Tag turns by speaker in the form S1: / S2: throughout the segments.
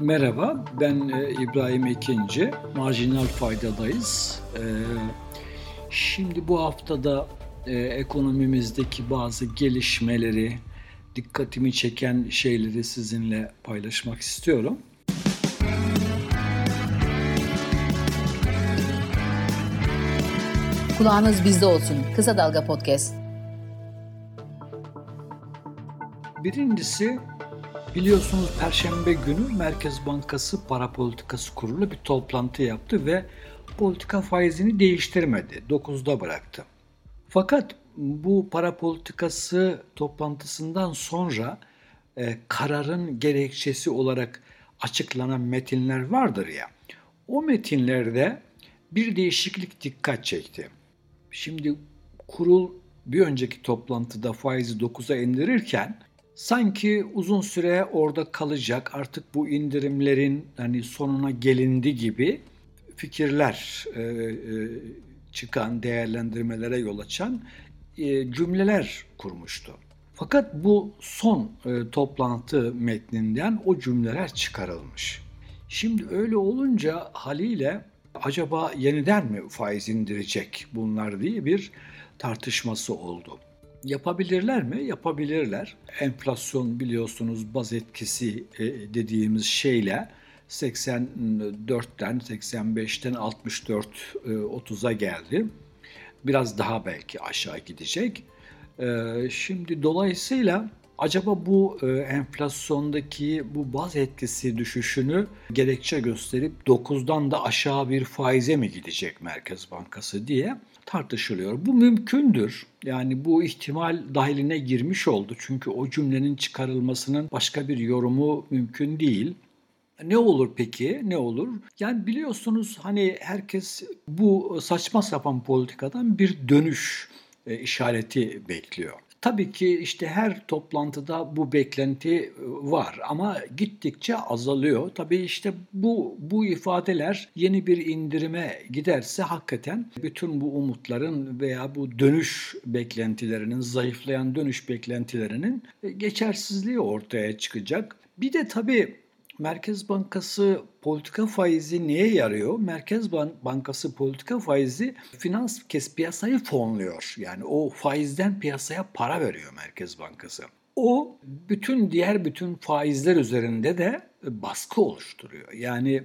S1: Merhaba, ben e, İbrahim Ekinci. Marjinal Fayda'dayız. E, şimdi bu haftada e, ekonomimizdeki bazı gelişmeleri, dikkatimi çeken şeyleri sizinle paylaşmak istiyorum.
S2: Kulağınız bizde olsun. Kısa Dalga Podcast.
S1: Birincisi biliyorsunuz Perşembe günü Merkez Bankası Para Politikası Kurulu bir toplantı yaptı ve politika faizini değiştirmedi. 9'da bıraktı. Fakat bu para politikası toplantısından sonra e, kararın gerekçesi olarak açıklanan metinler vardır ya. O metinlerde bir değişiklik dikkat çekti. Şimdi kurul bir önceki toplantıda faizi 9'a indirirken sanki uzun süre orada kalacak artık bu indirimlerin hani sonuna gelindi gibi fikirler e, e, çıkan değerlendirmelere yol açan e, cümleler kurmuştu. Fakat bu son e, toplantı metninden o cümleler çıkarılmış. Şimdi öyle olunca haliyle acaba yeniden mi faiz indirecek bunlar diye bir tartışması oldu. Yapabilirler mi? Yapabilirler. Enflasyon biliyorsunuz baz etkisi e, dediğimiz şeyle 84'ten 85'ten 64 30'a geldi. Biraz daha belki aşağı gidecek. E, şimdi dolayısıyla acaba bu e, enflasyondaki bu baz etkisi düşüşünü gerekçe gösterip 9'dan da aşağı bir faize mi gidecek Merkez Bankası diye tartışılıyor. Bu mümkündür. Yani bu ihtimal dahiline girmiş oldu. Çünkü o cümlenin çıkarılmasının başka bir yorumu mümkün değil. Ne olur peki? Ne olur? Yani biliyorsunuz hani herkes bu saçma sapan politikadan bir dönüş e, işareti bekliyor. Tabii ki işte her toplantıda bu beklenti e, var ama gittikçe azalıyor. Tabii işte bu bu ifadeler yeni bir indirime giderse hakikaten bütün bu umutların veya bu dönüş beklentilerinin zayıflayan dönüş beklentilerinin e, geçersizliği ortaya çıkacak. Bir de tabii Merkez Bankası politika faizi niye yarıyor? Merkez Bankası politika faizi finans kes piyasayı fonluyor. Yani o faizden piyasaya para veriyor Merkez Bankası. O bütün diğer bütün faizler üzerinde de baskı oluşturuyor. Yani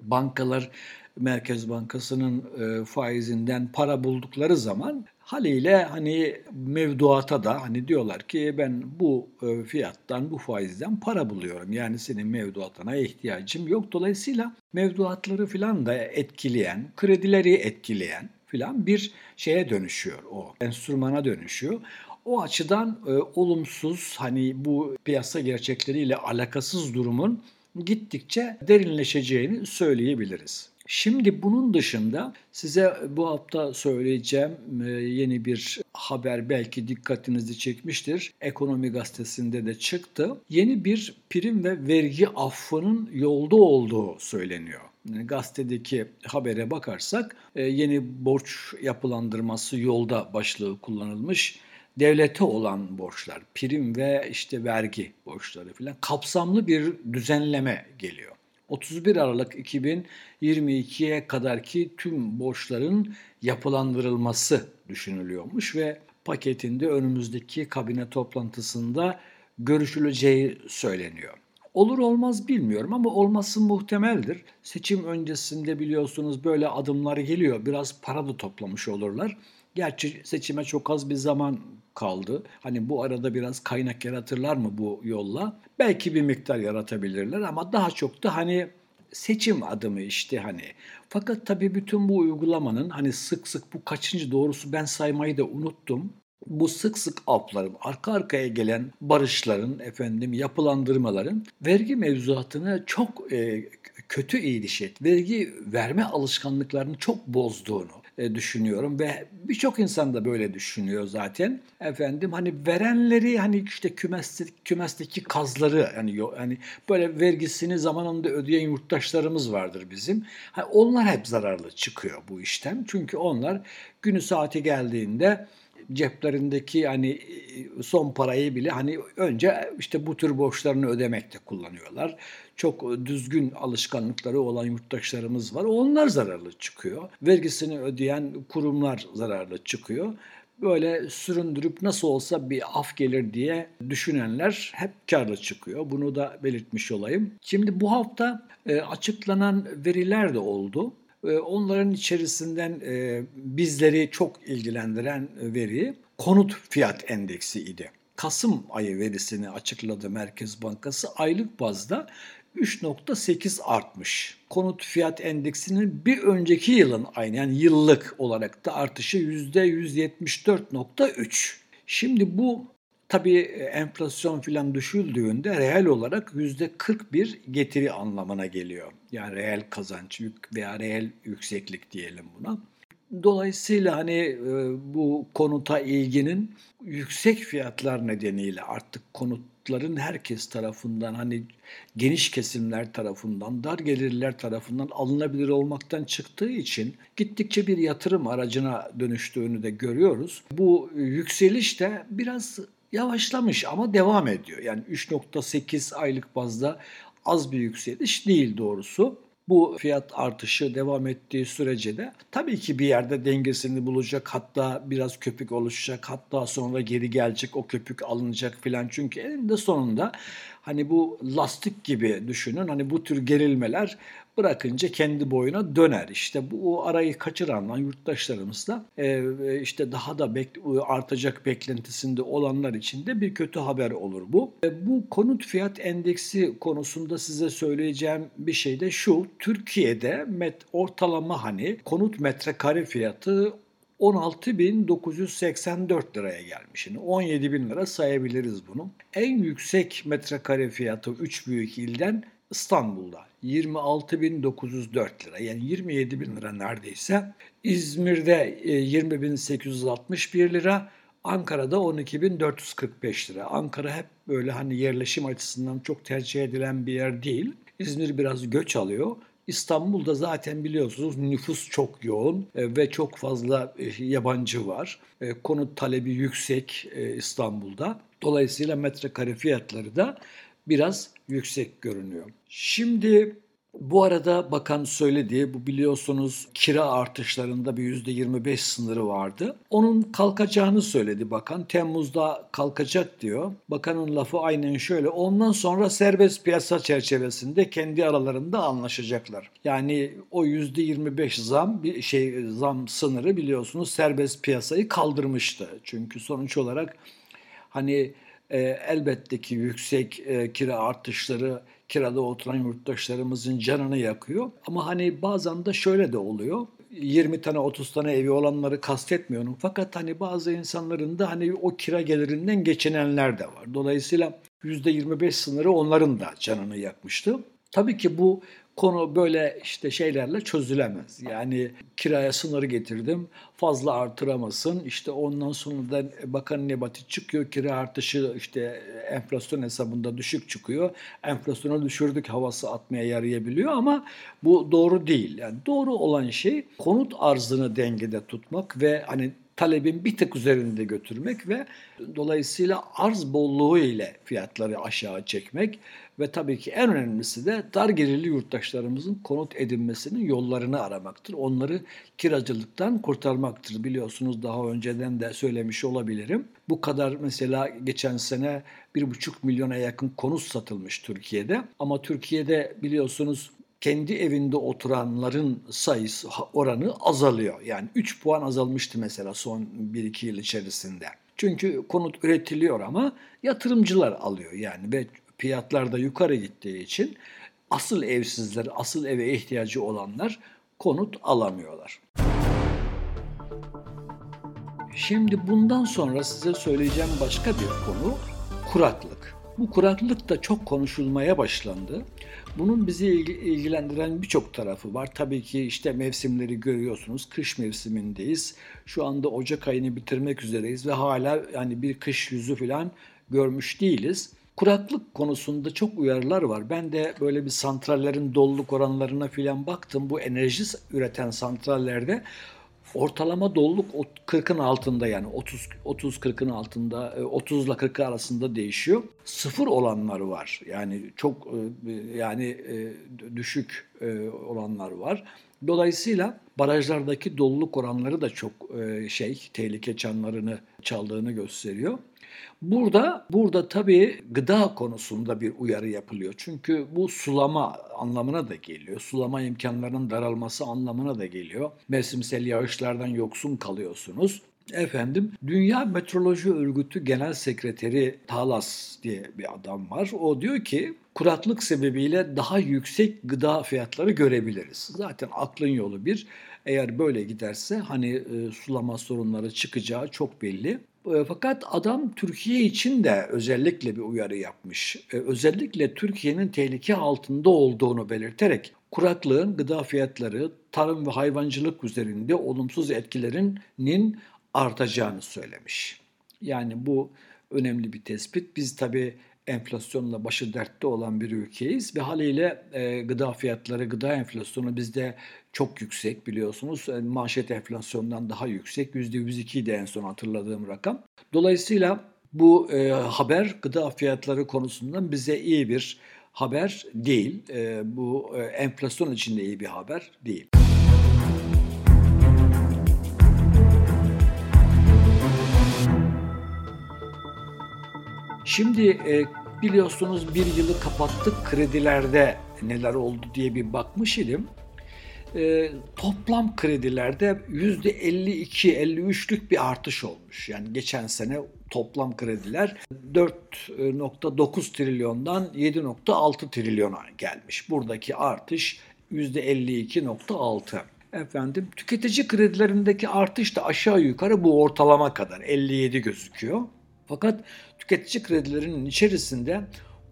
S1: bankalar Merkez Bankası'nın e, faizinden para buldukları zaman haliyle hani mevduata da hani diyorlar ki ben bu e, fiyattan bu faizden para buluyorum. Yani senin mevduatına ihtiyacım yok. Dolayısıyla mevduatları filan da etkileyen, kredileri etkileyen filan bir şeye dönüşüyor o. Enstrümana dönüşüyor. O açıdan e, olumsuz hani bu piyasa gerçekleriyle alakasız durumun gittikçe derinleşeceğini söyleyebiliriz. Şimdi bunun dışında size bu hafta söyleyeceğim e, yeni bir haber belki dikkatinizi çekmiştir. Ekonomi gazetesinde de çıktı. Yeni bir prim ve vergi affının yolda olduğu söyleniyor gazetedeki habere bakarsak e, yeni borç yapılandırması yolda başlığı kullanılmış. Devlete olan borçlar, prim ve işte vergi borçları filan kapsamlı bir düzenleme geliyor. 31 Aralık 2022'ye kadarki tüm borçların yapılandırılması düşünülüyormuş ve paketinde önümüzdeki kabine toplantısında görüşüleceği söyleniyor. Olur olmaz bilmiyorum ama olması muhtemeldir. Seçim öncesinde biliyorsunuz böyle adımlar geliyor. Biraz para da toplamış olurlar. Gerçi seçime çok az bir zaman kaldı. Hani bu arada biraz kaynak yaratırlar mı bu yolla? Belki bir miktar yaratabilirler ama daha çok da hani seçim adımı işte hani. Fakat tabii bütün bu uygulamanın hani sık sık bu kaçıncı doğrusu ben saymayı da unuttum. Bu sık sık afların, arka arkaya gelen barışların, efendim yapılandırmaların vergi mevzuatını çok e, kötü ilişet, vergi verme alışkanlıklarını çok bozduğunu, düşünüyorum ve birçok insan da böyle düşünüyor zaten. Efendim hani verenleri hani işte kümesteki, kümesteki kazları yani hani böyle vergisini zamanında ödeyen yurttaşlarımız vardır bizim. Hani onlar hep zararlı çıkıyor bu işten. Çünkü onlar günü saati geldiğinde ceplerindeki hani son parayı bile hani önce işte bu tür borçlarını ödemekte kullanıyorlar. Çok düzgün alışkanlıkları olan yurttaşlarımız var. Onlar zararlı çıkıyor. Vergisini ödeyen kurumlar zararlı çıkıyor böyle süründürüp nasıl olsa bir af gelir diye düşünenler hep karlı çıkıyor. Bunu da belirtmiş olayım. Şimdi bu hafta e, açıklanan veriler de oldu. E, onların içerisinden e, bizleri çok ilgilendiren veri konut fiyat endeksi idi. Kasım ayı verisini açıkladı Merkez Bankası aylık bazda 3.8 artmış. Konut fiyat endeksinin bir önceki yılın aynı yani yıllık olarak da artışı %174.3. Şimdi bu tabii enflasyon filan düşüldüğünde reel olarak %41 getiri anlamına geliyor. Yani reel kazanç veya reel yükseklik diyelim buna. Dolayısıyla hani e, bu konuta ilginin yüksek fiyatlar nedeniyle artık konutların herkes tarafından hani geniş kesimler tarafından, dar gelirler tarafından alınabilir olmaktan çıktığı için gittikçe bir yatırım aracına dönüştüğünü de görüyoruz. Bu yükseliş de biraz yavaşlamış ama devam ediyor. Yani 3.8 aylık bazda az bir yükseliş değil doğrusu bu fiyat artışı devam ettiği sürece de tabii ki bir yerde dengesini bulacak hatta biraz köpük oluşacak hatta sonra geri gelecek o köpük alınacak filan çünkü eninde sonunda hani bu lastik gibi düşünün hani bu tür gerilmeler bırakınca kendi boyuna döner. İşte bu arayı kaçıranlar yurttaşlarımız da e, işte daha da bek, artacak beklentisinde olanlar için de bir kötü haber olur bu. E, bu konut fiyat endeksi konusunda size söyleyeceğim bir şey de şu. Türkiye'de met, ortalama hani konut metrekare fiyatı 16.984 liraya gelmiş. Yani 17 bin lira sayabiliriz bunu. En yüksek metrekare fiyatı 3 büyük ilden İstanbul'da 26.904 lira yani 27 bin lira neredeyse. İzmir'de 20.861 e, lira. Ankara'da 12.445 lira. Ankara hep böyle hani yerleşim açısından çok tercih edilen bir yer değil. İzmir biraz göç alıyor. İstanbul'da zaten biliyorsunuz nüfus çok yoğun e, ve çok fazla e, yabancı var. Konut talebi yüksek İstanbul'da. Dolayısıyla metrekare fiyatları da biraz yüksek görünüyor. Şimdi bu arada bakan söyledi, bu biliyorsunuz kira artışlarında bir %25 sınırı vardı. Onun kalkacağını söyledi bakan. Temmuz'da kalkacak diyor. Bakanın lafı aynen şöyle. Ondan sonra serbest piyasa çerçevesinde kendi aralarında anlaşacaklar. Yani o %25 zam bir şey zam sınırı biliyorsunuz serbest piyasayı kaldırmıştı. Çünkü sonuç olarak hani e, elbette ki yüksek e, kira artışları kirada oturan yurttaşlarımızın canını yakıyor. Ama hani bazen de şöyle de oluyor. 20 tane 30 tane evi olanları kastetmiyorum. Fakat hani bazı insanların da hani o kira gelirinden geçinenler de var. Dolayısıyla %25 sınırı onların da canını yakmıştı. Tabii ki bu konu böyle işte şeylerle çözülemez. Yani kiraya sınırı getirdim fazla artıramasın. İşte ondan sonra da bakan nebati çıkıyor kira artışı işte enflasyon hesabında düşük çıkıyor. Enflasyonu düşürdük havası atmaya yarayabiliyor ama bu doğru değil. Yani doğru olan şey konut arzını dengede tutmak ve hani talebin bir tık üzerinde götürmek ve dolayısıyla arz bolluğu ile fiyatları aşağı çekmek ve tabii ki en önemlisi de dar gelirli yurttaşlarımızın konut edinmesinin yollarını aramaktır. Onları kiracılıktan kurtarmaktır. Biliyorsunuz daha önceden de söylemiş olabilirim. Bu kadar mesela geçen sene 1,5 milyona yakın konut satılmış Türkiye'de. Ama Türkiye'de biliyorsunuz kendi evinde oturanların sayısı oranı azalıyor. Yani 3 puan azalmıştı mesela son 1-2 yıl içerisinde. Çünkü konut üretiliyor ama yatırımcılar alıyor yani ve fiyatlar da yukarı gittiği için asıl evsizler, asıl eve ihtiyacı olanlar konut alamıyorlar. Şimdi bundan sonra size söyleyeceğim başka bir konu kuraklık. Bu kuraklık da çok konuşulmaya başlandı. Bunun bizi ilgilendiren birçok tarafı var. Tabii ki işte mevsimleri görüyorsunuz. Kış mevsimindeyiz. Şu anda Ocak ayını bitirmek üzereyiz ve hala yani bir kış yüzü falan görmüş değiliz. Kuraklık konusunda çok uyarılar var. Ben de böyle bir santrallerin doluluk oranlarına filan baktım. Bu enerji üreten santrallerde Ortalama doluluk 40'ın altında yani 30 30 40'ın altında 30 ile 40 arasında değişiyor. Sıfır olanlar var. Yani çok e, yani e, düşük e, olanlar var. Dolayısıyla barajlardaki doluluk oranları da çok şey tehlike çanlarını çaldığını gösteriyor. Burada burada tabii gıda konusunda bir uyarı yapılıyor. Çünkü bu sulama anlamına da geliyor. Sulama imkanlarının daralması anlamına da geliyor. Mevsimsel yağışlardan yoksun kalıyorsunuz. Efendim Dünya Meteoroloji Örgütü Genel Sekreteri Talas diye bir adam var. O diyor ki kuraklık sebebiyle daha yüksek gıda fiyatları görebiliriz. Zaten aklın yolu bir. Eğer böyle giderse hani e, sulama sorunları çıkacağı çok belli. E, fakat adam Türkiye için de özellikle bir uyarı yapmış. E, özellikle Türkiye'nin tehlike altında olduğunu belirterek kuraklığın gıda fiyatları, tarım ve hayvancılık üzerinde olumsuz etkilerinin artacağını söylemiş. Yani bu önemli bir tespit. Biz tabii enflasyonla başı dertte olan bir ülkeyiz ve haliyle e, gıda fiyatları, gıda enflasyonu bizde çok yüksek biliyorsunuz. Yani e, manşet enflasyondan daha yüksek. %102 de en son hatırladığım rakam. Dolayısıyla bu e, haber gıda fiyatları konusundan bize iyi bir haber değil. E, bu e, enflasyon için de iyi bir haber değil. Şimdi e, biliyorsunuz bir yılı kapattık kredilerde neler oldu diye bir bakmış idim. E, toplam kredilerde %52-53'lük bir artış olmuş. Yani geçen sene toplam krediler 4.9 trilyondan 7.6 trilyona gelmiş. Buradaki artış %52.6. Efendim tüketici kredilerindeki artış da aşağı yukarı bu ortalama kadar 57 gözüküyor. Fakat tüketici kredilerinin içerisinde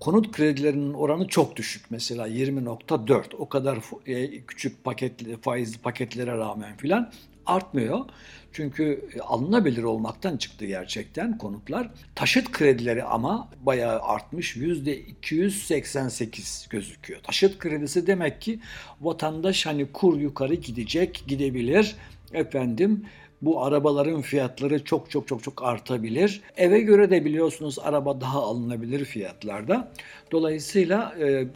S1: konut kredilerinin oranı çok düşük. Mesela 20.4 o kadar e, küçük paketli, faizli paketlere rağmen filan artmıyor. Çünkü e, alınabilir olmaktan çıktı gerçekten konutlar. Taşıt kredileri ama bayağı artmış. %288 gözüküyor. Taşıt kredisi demek ki vatandaş hani kur yukarı gidecek, gidebilir. Efendim bu arabaların fiyatları çok çok çok çok artabilir. Eve göre de biliyorsunuz araba daha alınabilir fiyatlarda. Dolayısıyla e, e,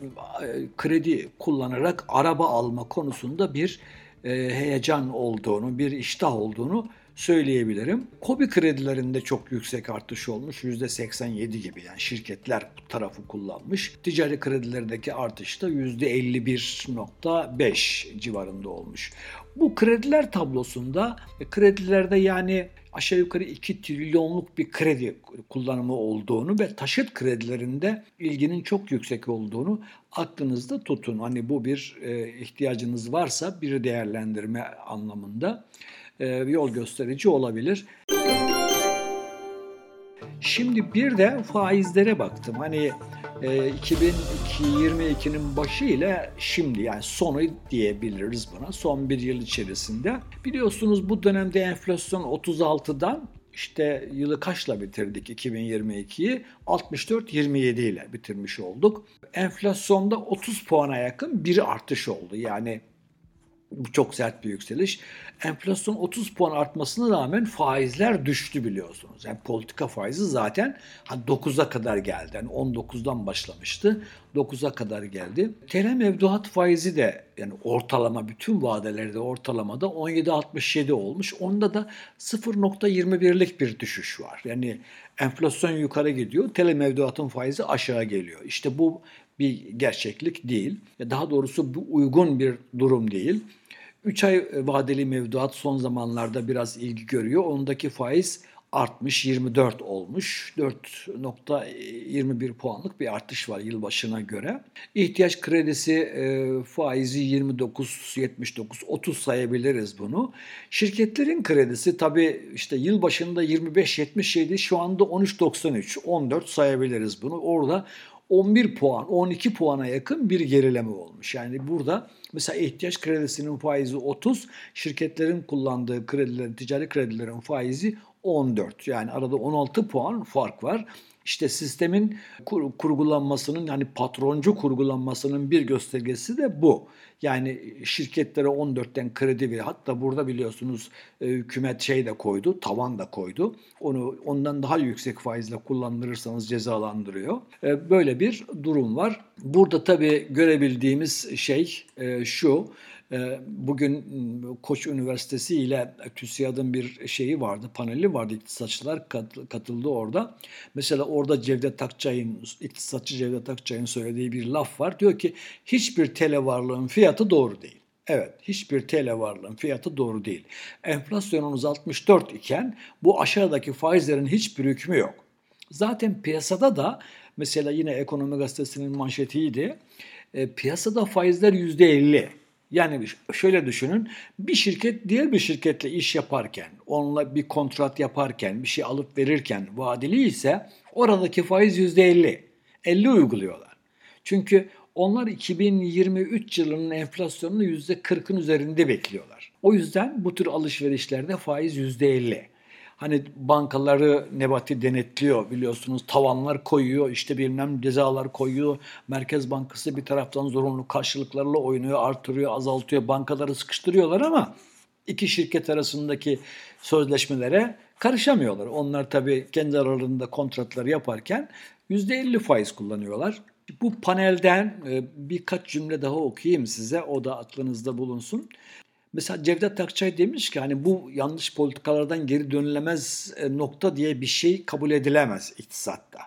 S1: kredi kullanarak araba alma konusunda bir e, heyecan olduğunu, bir iştah olduğunu söyleyebilirim. Kobi kredilerinde çok yüksek artış olmuş. %87 gibi yani şirketler bu tarafı kullanmış. Ticari kredilerdeki artış da %51.5 civarında olmuş. Bu krediler tablosunda e, kredilerde yani aşağı yukarı 2 trilyonluk bir kredi kullanımı olduğunu ve taşıt kredilerinde ilginin çok yüksek olduğunu aklınızda tutun. Hani bu bir e, ihtiyacınız varsa bir değerlendirme anlamında e, yol gösterici olabilir. Şimdi bir de faizlere baktım. Hani e, 2022'nin başı ile şimdi yani sonu diyebiliriz buna. Son bir yıl içerisinde. Biliyorsunuz bu dönemde enflasyon 36'dan işte yılı kaçla bitirdik 2022'yi? 64-27 ile bitirmiş olduk. Enflasyonda 30 puana yakın bir artış oldu. Yani bu çok sert bir yükseliş. Enflasyon 30 puan artmasına rağmen faizler düştü biliyorsunuz. Yani politika faizi zaten 9'a kadar geldi. Yani 19'dan başlamıştı. 9'a kadar geldi. TL mevduat faizi de yani ortalama bütün vadelerde ortalamada 17.67 olmuş. Onda da 0.21'lik bir düşüş var. Yani enflasyon yukarı gidiyor. TL mevduatın faizi aşağı geliyor. İşte bu bir gerçeklik değil. Daha doğrusu bu uygun bir durum değil. 3 ay vadeli mevduat son zamanlarda biraz ilgi görüyor. Ondaki faiz artmış 24 olmuş. 4.21 puanlık bir artış var yılbaşına göre. İhtiyaç kredisi e, faizi 29, 79, 30 sayabiliriz bunu. Şirketlerin kredisi tabii işte yılbaşında 25-77 şu anda 13.93, 14 sayabiliriz bunu. Orada 11 puan, 12 puana yakın bir gerileme olmuş. Yani burada mesela ihtiyaç kredisinin faizi 30, şirketlerin kullandığı kredilerin, ticari kredilerin faizi 14 yani arada 16 puan fark var. İşte sistemin kur, kurgulanmasının yani patroncu kurgulanmasının bir göstergesi de bu. Yani şirketlere 14'ten kredi ve hatta burada biliyorsunuz e, hükümet şey de koydu, tavan da koydu. Onu ondan daha yüksek faizle kullandırırsanız cezalandırıyor. E, böyle bir durum var. Burada tabii görebildiğimiz şey e, şu. Ee, bugün ıı, Koç Üniversitesi ile TÜSİAD'ın bir şeyi vardı, paneli vardı. İktisatçılar katıldı orada. Mesela orada Cevdet Akçay'ın, iktisatçı Cevdet Akçay'ın söylediği bir laf var. Diyor ki hiçbir tele varlığın fiyatı doğru değil. Evet, hiçbir tele varlığın fiyatı doğru değil. Enflasyonunuz 64 iken bu aşağıdaki faizlerin hiçbir hükmü yok. Zaten piyasada da mesela yine Ekonomi Gazetesi'nin manşetiydi. E, piyasada faizler %50. Yani şöyle düşünün, bir şirket diğer bir şirketle iş yaparken, onunla bir kontrat yaparken, bir şey alıp verirken vadeli ise oradaki faiz yüzde 50. 50 uyguluyorlar. Çünkü onlar 2023 yılının enflasyonunu %40'ın üzerinde bekliyorlar. O yüzden bu tür alışverişlerde faiz %50. Hani bankaları Nebati denetliyor biliyorsunuz. Tavanlar koyuyor, işte bilmem cezalar koyuyor. Merkez Bankası bir taraftan zorunlu karşılıklarla oynuyor, artırıyor, azaltıyor. Bankaları sıkıştırıyorlar ama iki şirket arasındaki sözleşmelere karışamıyorlar. Onlar tabii kendi aralarında kontratları yaparken %50 faiz kullanıyorlar. Bu panelden e, birkaç cümle daha okuyayım size. O da aklınızda bulunsun. Mesela Cevdet Akçay demiş ki hani bu yanlış politikalardan geri dönülemez e, nokta diye bir şey kabul edilemez iktisatta.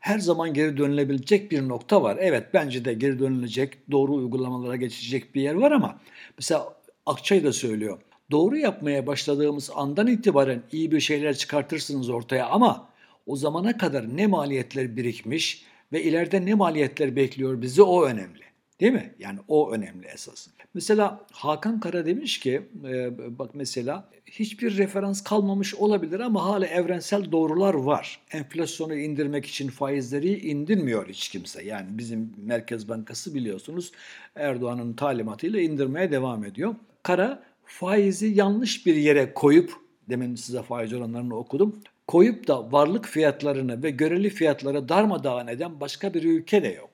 S1: Her zaman geri dönülebilecek bir nokta var. Evet bence de geri dönülecek, doğru uygulamalara geçecek bir yer var ama mesela Akçay da söylüyor. Doğru yapmaya başladığımız andan itibaren iyi bir şeyler çıkartırsınız ortaya ama o zamana kadar ne maliyetler birikmiş ve ileride ne maliyetler bekliyor bizi o önemli. Değil mi? Yani o önemli esas. Mesela Hakan Kara demiş ki e, bak mesela hiçbir referans kalmamış olabilir ama hala evrensel doğrular var. Enflasyonu indirmek için faizleri indirmiyor hiç kimse. Yani bizim Merkez Bankası biliyorsunuz Erdoğan'ın talimatıyla indirmeye devam ediyor. Kara faizi yanlış bir yere koyup demin size faiz oranlarını okudum. Koyup da varlık fiyatlarını ve göreli fiyatları darmadağın eden başka bir ülke de yok.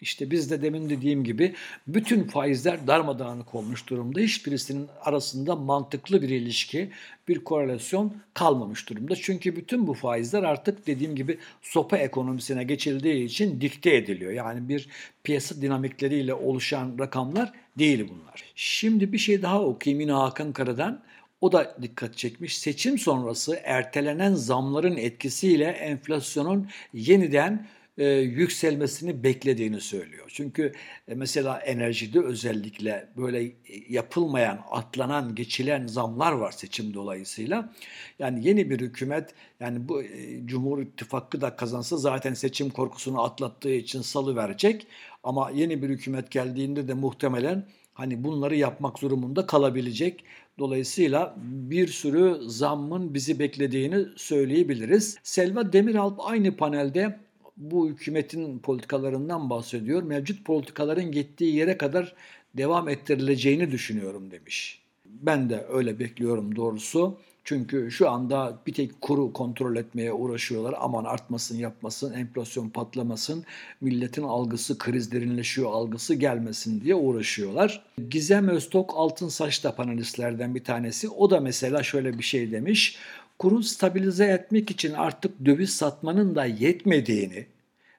S1: İşte biz de demin dediğim gibi bütün faizler darmadağınık olmuş durumda. Hiçbirisinin arasında mantıklı bir ilişki, bir korelasyon kalmamış durumda. Çünkü bütün bu faizler artık dediğim gibi sopa ekonomisine geçildiği için dikte ediliyor. Yani bir piyasa dinamikleriyle oluşan rakamlar değil bunlar. Şimdi bir şey daha okuyayım yine Hakan Kara'dan. O da dikkat çekmiş. Seçim sonrası ertelenen zamların etkisiyle enflasyonun yeniden e, yükselmesini beklediğini söylüyor. Çünkü e, mesela enerjide özellikle böyle yapılmayan, atlanan, geçilen zamlar var seçim dolayısıyla. Yani yeni bir hükümet yani bu e, Cumhur İttifakı da kazansa zaten seçim korkusunu atlattığı için salı verecek. Ama yeni bir hükümet geldiğinde de muhtemelen hani bunları yapmak durumunda kalabilecek. Dolayısıyla bir sürü zammın bizi beklediğini söyleyebiliriz. Selva Demiralp aynı panelde bu hükümetin politikalarından bahsediyor. Mevcut politikaların gittiği yere kadar devam ettirileceğini düşünüyorum demiş. Ben de öyle bekliyorum doğrusu. Çünkü şu anda bir tek kuru kontrol etmeye uğraşıyorlar. Aman artmasın, yapmasın, enflasyon patlamasın, milletin algısı kriz derinleşiyor algısı gelmesin diye uğraşıyorlar. Gizem Öztok Altın Saç da panelistlerden bir tanesi. O da mesela şöyle bir şey demiş kuru stabilize etmek için artık döviz satmanın da yetmediğini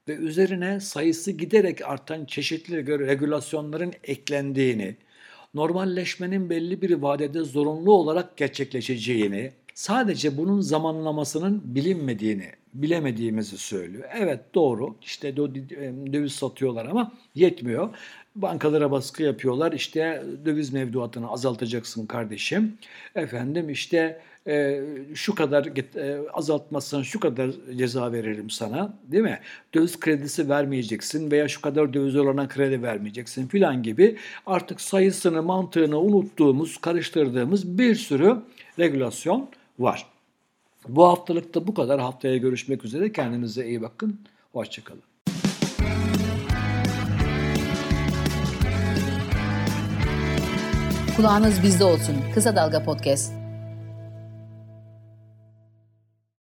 S1: ve üzerine sayısı giderek artan çeşitli regülasyonların eklendiğini, normalleşmenin belli bir vadede zorunlu olarak gerçekleşeceğini, sadece bunun zamanlamasının bilinmediğini, bilemediğimizi söylüyor. Evet doğru işte döviz satıyorlar ama yetmiyor. Bankalara baskı yapıyorlar. İşte döviz mevduatını azaltacaksın kardeşim. Efendim işte e, şu kadar e, azaltmazsan şu kadar ceza veririm sana değil mi? Döviz kredisi vermeyeceksin veya şu kadar döviz olana kredi vermeyeceksin filan gibi artık sayısını mantığını unuttuğumuz karıştırdığımız bir sürü regülasyon var. Bu haftalıkta bu kadar. Haftaya görüşmek üzere. Kendinize iyi bakın. Hoşçakalın.
S2: Kulağınız bizde olsun. Kısa Dalga Podcast.